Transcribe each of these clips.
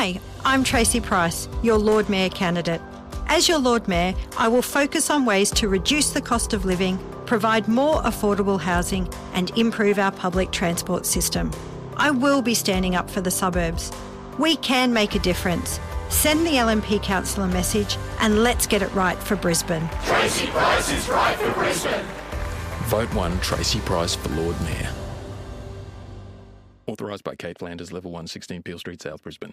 Hi, I'm Tracy Price, your Lord Mayor candidate. As your Lord Mayor, I will focus on ways to reduce the cost of living, provide more affordable housing, and improve our public transport system. I will be standing up for the suburbs. We can make a difference. Send the LNP council a message and let's get it right for Brisbane. Tracy Price is right for Brisbane. Vote 1 Tracy Price for Lord Mayor. Authorised by Kate Flanders, Level 1, 16 Peel Street, South Brisbane.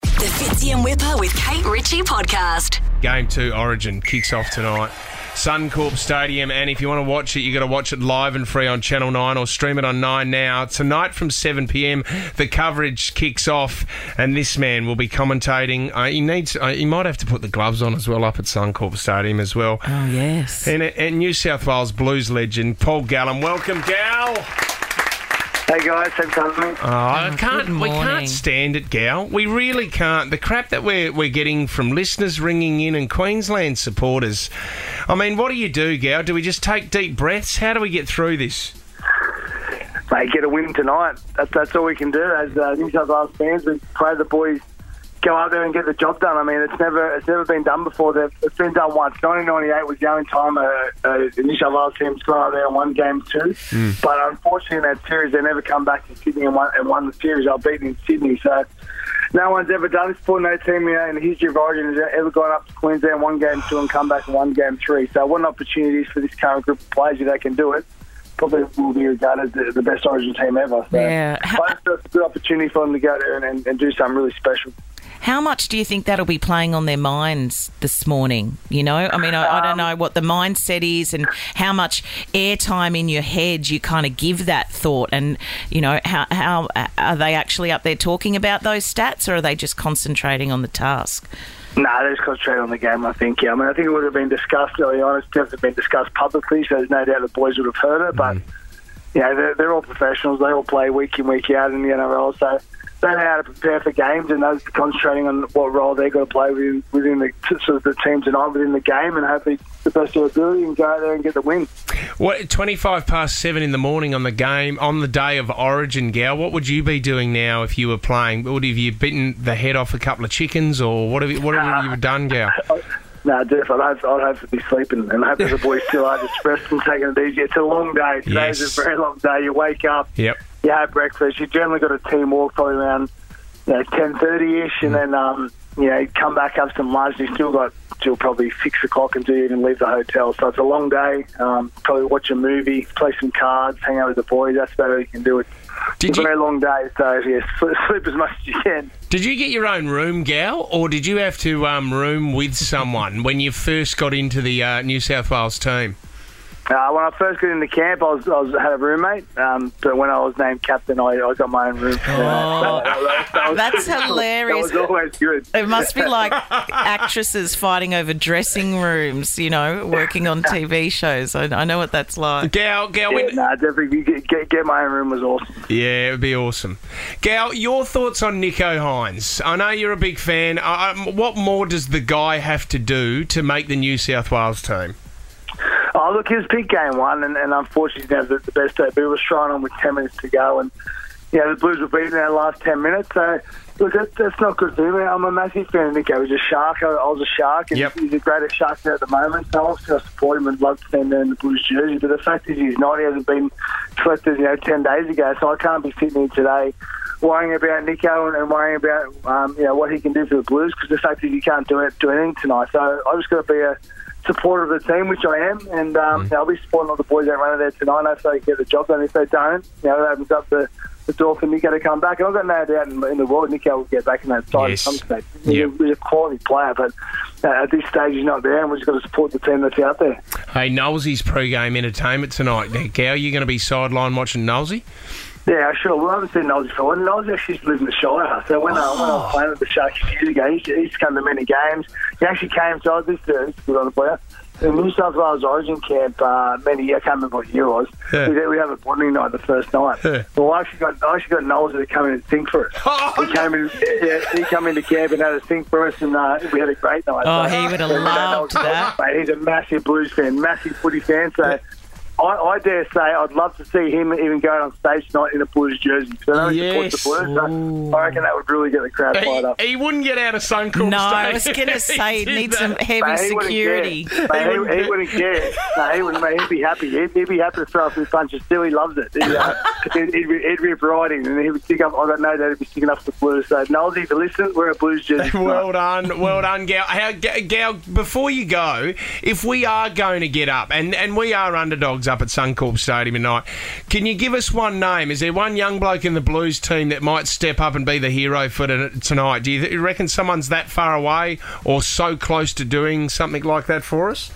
The Fitzy and Whipper with Kate Ritchie podcast. Game two Origin kicks off tonight. Suncorp Stadium, and if you want to watch it, you got to watch it live and free on Channel 9 or stream it on 9 now. Tonight from 7 pm, the coverage kicks off, and this man will be commentating. Uh, he needs, uh, he might have to put the gloves on as well up at Suncorp Stadium as well. Oh, yes. And, and New South Wales Blues legend Paul Gallen. Welcome, Gal. Hey guys, thanks for having me. Oh, I can't. good We can't stand it, Gal. We really can't. The crap that we're we're getting from listeners ringing in and Queensland supporters. I mean, what do you do, Gal? Do we just take deep breaths? How do we get through this? Mate, get a win tonight. That's that's all we can do as uh, New South Wales fans. We pray the boys go out there and get the job done. I mean, it's never it's never been done before. They've, it's been done once. 1998 was the only time a, a New South Wales team's gone out there and won game two. Hmm. But unfortunately, in that series, they never come back to Sydney and won, and won the series. I'll beat in Sydney. So. No one's ever done this before. No team you know, in the history of Origin has ever gone up to Queensland, one game two, and come back and one game three. So, what an opportunity for this current group of players if they can do it. Probably will be regarded as the, the best Origin team ever. So, Yeah. I just feel it's a good opportunity for them to go there and, and, and do something really special. How much do you think that'll be playing on their minds this morning? You know, I mean, I, I don't um, know what the mindset is and how much airtime in your head you kind of give that thought, and you know, how how uh, are they actually up there talking about those stats, or are they just concentrating on the task? No, nah, they just concentrate on the game, I think. Yeah, I mean, I think it would have been discussed early on. It's definitely has been discussed publicly, so there's no doubt the boys would have heard it. But, mm. you know, they're, they're all professionals. They all play week in, week out in the NRL, so they know how to prepare for games and those concentrating on what role they're going to play within, within the sort of the team tonight within the game and hopefully the best of their ability and go out there and get the win. What twenty five past seven in the morning on the game on the day of Origin, Gal? What would you be doing now if you were playing? Would have you bitten the head off a couple of chickens, or what have you, what have you done, Gal? Oh, no, Jeff, I'd have, I'd hope to be sleeping and hope that the boys still are just resting, taking it easy. It's a long day. Today's Yes. a very long day. You wake up, Yep. You have breakfast. You generally got a team walk probably around you know, ten thirty ish, and then um, you know come back have some lunch. You still got till probably six o'clock until you even leave the hotel. So it's a long day. Um, probably watch a movie, play some cards, hang out with the boys. That's about all you can do. It. Did it's a you- very long day, so yeah, sleep, sleep as much as you can. Did you get your own room, Gal, or did you have to um, room with someone when you first got into the uh, New South Wales team? Uh, when I first got into camp, I was, I was had a roommate, um, but when I was named captain, I, I got my own room. Oh, was- that's hilarious. That was always good. It must be like actresses fighting over dressing rooms, you know, working on TV shows. I, I know what that's like. Gal, Gal, Yeah, when, nah, definitely get, get, get my own room was awesome. Yeah, it would be awesome. Gal, your thoughts on Nicho Hynes? I know you're a big fan. Um, what more does the guy have to do to make the New South Wales team? Oh, look, he was picked game one, and, and unfortunately, he didn't the, the best day. But he was trying on with 10 minutes to go, and you know, the Blues were beaten in the last 10 minutes. So, look, that, that's not good for him. I'm a massive fan of Nicho. He's a shark. I, I was a shark, and Yep. he's the greatest shark there at the moment. So, obviously, I support him and love to see him in the Blues jersey. But the fact is, he's not. He hasn't been selected, you know, 10 days ago. So, I can't be sitting here today worrying about Nicho and, and worrying about um, you know what he can do for the Blues because the fact is he can't do it do anything tonight. So I just got to be a supporter of the team, which I am, and um, you know, I'll be supporting all the boys that run there tonight. Hopefully they get the job done. If they don't, you know, that opens up the, the door for Nicho to come back. And I've got no doubt in, in the world Nicho will get back in that side Yes. at some stage. He's, Yep. a, he's a quality player, but uh, at this stage he's not there, and we've just got to support the team that's out there. Hey, Knowlesy's pre-game entertainment tonight. Now, Gal, you going to be sideline watching Knowlesy? Yeah, sure. Well, I haven't seen Nosy for a while. Nosy actually used to live in the Shire. So when, I, when I was playing with the Sharks years ago, he used, to, he used to come to many games. He actually came, so I was this, uh, this is good on the player. In New South Wales Origin camp, uh, many years, I can't remember what year it was. Yeah. We, we have a bonding night the first night. Yeah. Well, I actually got I actually got Knowles to come in and sing for us. Oh, he came in, yeah, he came into camp and had a sing for us, and uh, we had a great night. Oh, So, he would have yeah, loved that. Mate, he's a massive Blues fan, massive footy fan. So. I, I dare say I'd love to see him even going on stage tonight in a Blues jersey. So I know he Yes. supports the Blues. So I reckon that would really get the crowd fired up. He, he wouldn't get out of Suncorp No, I was going to say He it did needs some heavy Mate, he wouldn't security. care. Mate, he, he wouldn't care. No, he wouldn't. Mate, he'd be happy. He'd, he'd be happy to throw a few punches too. He loves it. He'd, uh, he'd, he'd, be- he'd rip right in, and he would stick up. I got no doubt he'd be sticking up for the Blues. So, Knowles, if you listen, we're a Blues jersey. Well done, well done, Gal. How, Gal, before you go, if we are going to get up, and, and we are underdogs up at Suncorp Stadium tonight, can you give us one name? Is there one young bloke in the Blues team that might step up and be the hero for tonight? Do you, th- you reckon someone's that far away or so close to doing something like that for us?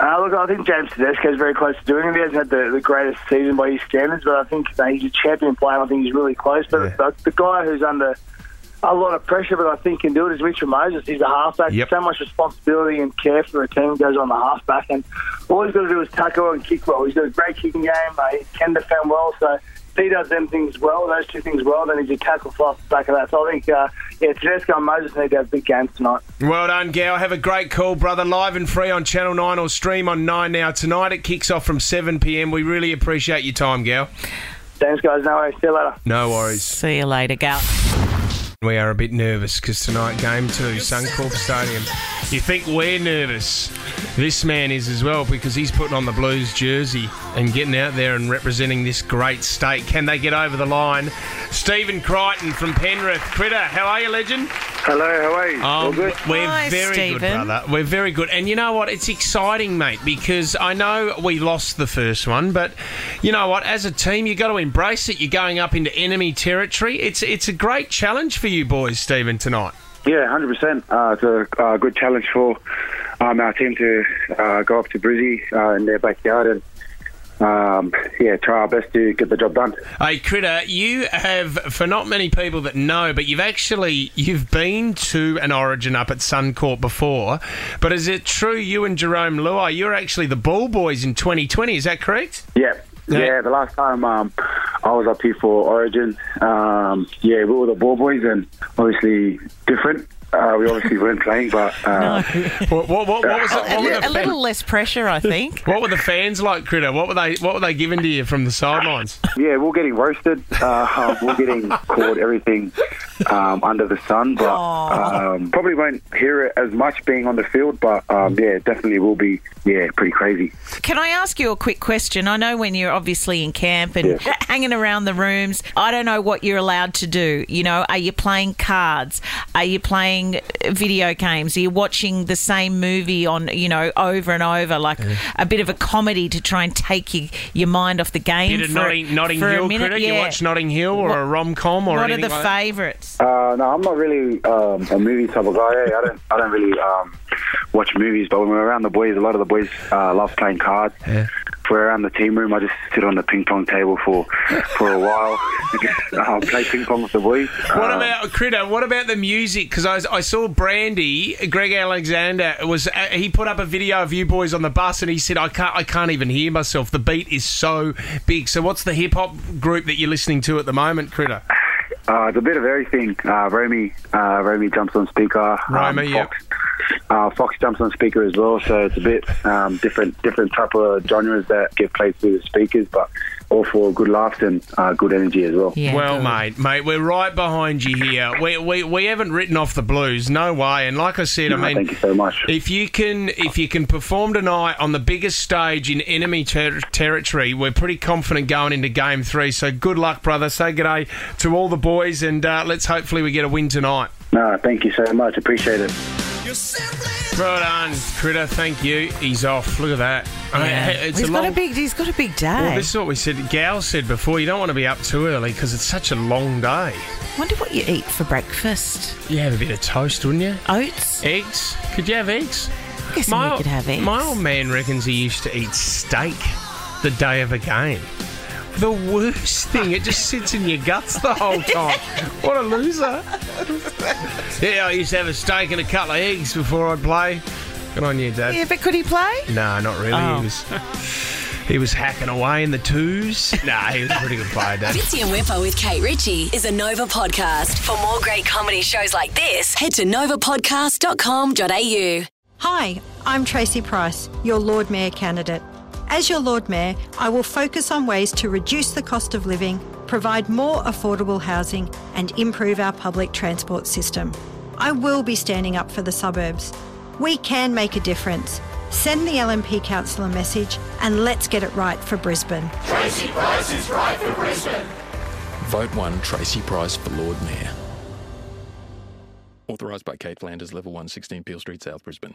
Uh, look, I think James Tedesco is very close to doing it. He hasn't had the, the greatest season by his standards, but I think uh, he's a champion player. I think he's really close. But the, the guy who's under a lot of pressure, but I think can do it is Mitchell Moses. He's a halfback. Yep. So much responsibility and care for a team goes on the halfback, and all he's got to do is tackle and kick well. He's got a great kicking game. Uh, he can defend well, so if he does them things well, those two things well, then he's a tackle for off the back of that. So I think, uh, yeah, Tedesco and Moses need to have big games tonight. Well done, Gal. Have a great call, brother. Live and free on Channel 9 or stream on 9 now. Tonight it kicks off from 7 pm. We really appreciate your time, Gal. Thanks, guys. No worries. See you later. No worries. See you later, Gal. We are a bit nervous because tonight, game two, Suncorp Stadium. You think we're nervous? This man is as well because he's putting on the Blues jersey and getting out there and representing this great state. Can they get over the line? Stephen Crichton from Penrith. Critter, how are you, legend? Hello, how are you? Um, good? We're Hi, very good, brother. We're very good. And you know what? It's exciting, mate, because I know we lost the first one, but you know what? As a team, you've got to embrace it. You're going up into enemy territory. It's it's a great challenge for you boys, Stephen, tonight. Yeah, hundred percent. Uh, it's a uh, good challenge for um, our team to uh, go up to Brizzy uh, in their backyard and um, yeah, try our best to get the job done. Hey, Critter, you have, for not many people that know, but you've actually you've been to an Origin up at Suncorp before. But is it true you and Jarome Luai, you're actually the ball boys in 2020? Is that correct? Yeah. Yeah. Yeah, the last time um, I was up here for Origin, um, yeah, we were the ball boys and obviously different. Uh, we obviously weren't playing, but uh, What, what, what, what was it? A, What were, the a little less pressure, I think. what were the fans like, Critter? What were they? What were they giving to you from the sidelines? yeah, we're getting roasted. Uh, we're getting called everything um, under the sun, but um, probably won't hear it as much being on the field. But um, yeah, definitely will be yeah pretty crazy. Can I ask you a quick question? I know when you're obviously in camp and Yeah. hanging around the rooms, I don't know what you're allowed to do. You know, are you playing cards? Are you playing video games? Are you watching the same movie on, you know, over and over, like a bit of a comedy to try and take you, your mind off the game? Bit of for, Notting, Notting for a Hill, minute? Critter. You watch Notting Hill or What- a rom com or What are the like favourites? Uh, no, I'm not really um, a movie type of guy. I don't. I don't really um, watch movies. But when we're around the boys, a lot of the boys uh, love playing cards. Yeah. If we're around the team room, I just sit on the ping pong table for for a while. I'll play ping pong with the boys. What Um, about Critter? What about the music? Because I, I saw Brandy, Greg Alexander was uh, he put up a video of you boys on the bus, and he said I can't I can't even hear myself. The beat is so big. So what's the hip hop group that you're listening to at the moment, Critter? Uh, it's a bit of everything. Uh, Romy, uh, Romy jumps on speaker. Romy, yep. Fox, uh, Fox jumps on speaker as well. So it's a bit um, different, different type of genres that get played through the speakers, but all for good laughs and uh, good energy as well. Yeah, well, good. mate, mate, we're right behind you here. We, we, we haven't written off the Blues, no way. And like I said, I mean, thank you so much. If you can, if you can perform tonight on the biggest stage in enemy ter- territory, we're pretty confident going into Game Three. So good luck, brother. Say good day to all the boys, and uh, let's hopefully we get a win tonight. No, thank you so much. Appreciate it. Well on, Critter. Thank you. He's off. Look at that. I mean, Yeah. it's he's a got long. a big. He's got a big day. well, this is what we said. Gal said before. You don't want to be up too early because it's such a long day. Wonder what you eat for breakfast. You have a bit of toast, wouldn't you? Oats. Eggs? Could you have eggs? I guess you could have eggs. My old man reckons he used to eat steak the day of a game. The worst thing. It just sits in your guts the whole time. What a loser. Yeah, I used to have a steak and a couple of eggs before I'd play. Good on you, Dad. Yeah, but could he play? No, not really. Oh. He was he was hacking away in the twos. Nah, he was a pretty good player, Dad. Fitzy and Whipper with Kate Ritchie is a Nova podcast. For more great comedy shows like this, head to novapodcast.com.au. Hi, I'm Tracy Price, your Lord Mayor candidate. As your Lord Mayor, I will focus on ways to reduce the cost of living, provide more affordable housing, and improve our public transport system. I will be standing up for the suburbs. We can make a difference. Send the LNP Council a message and let's get it right for Brisbane. Tracy Price is right for Brisbane. Vote 1 Tracy Price for Lord Mayor. Authorised by Kate Flanders, Level 1, 16 Peel Street, South Brisbane.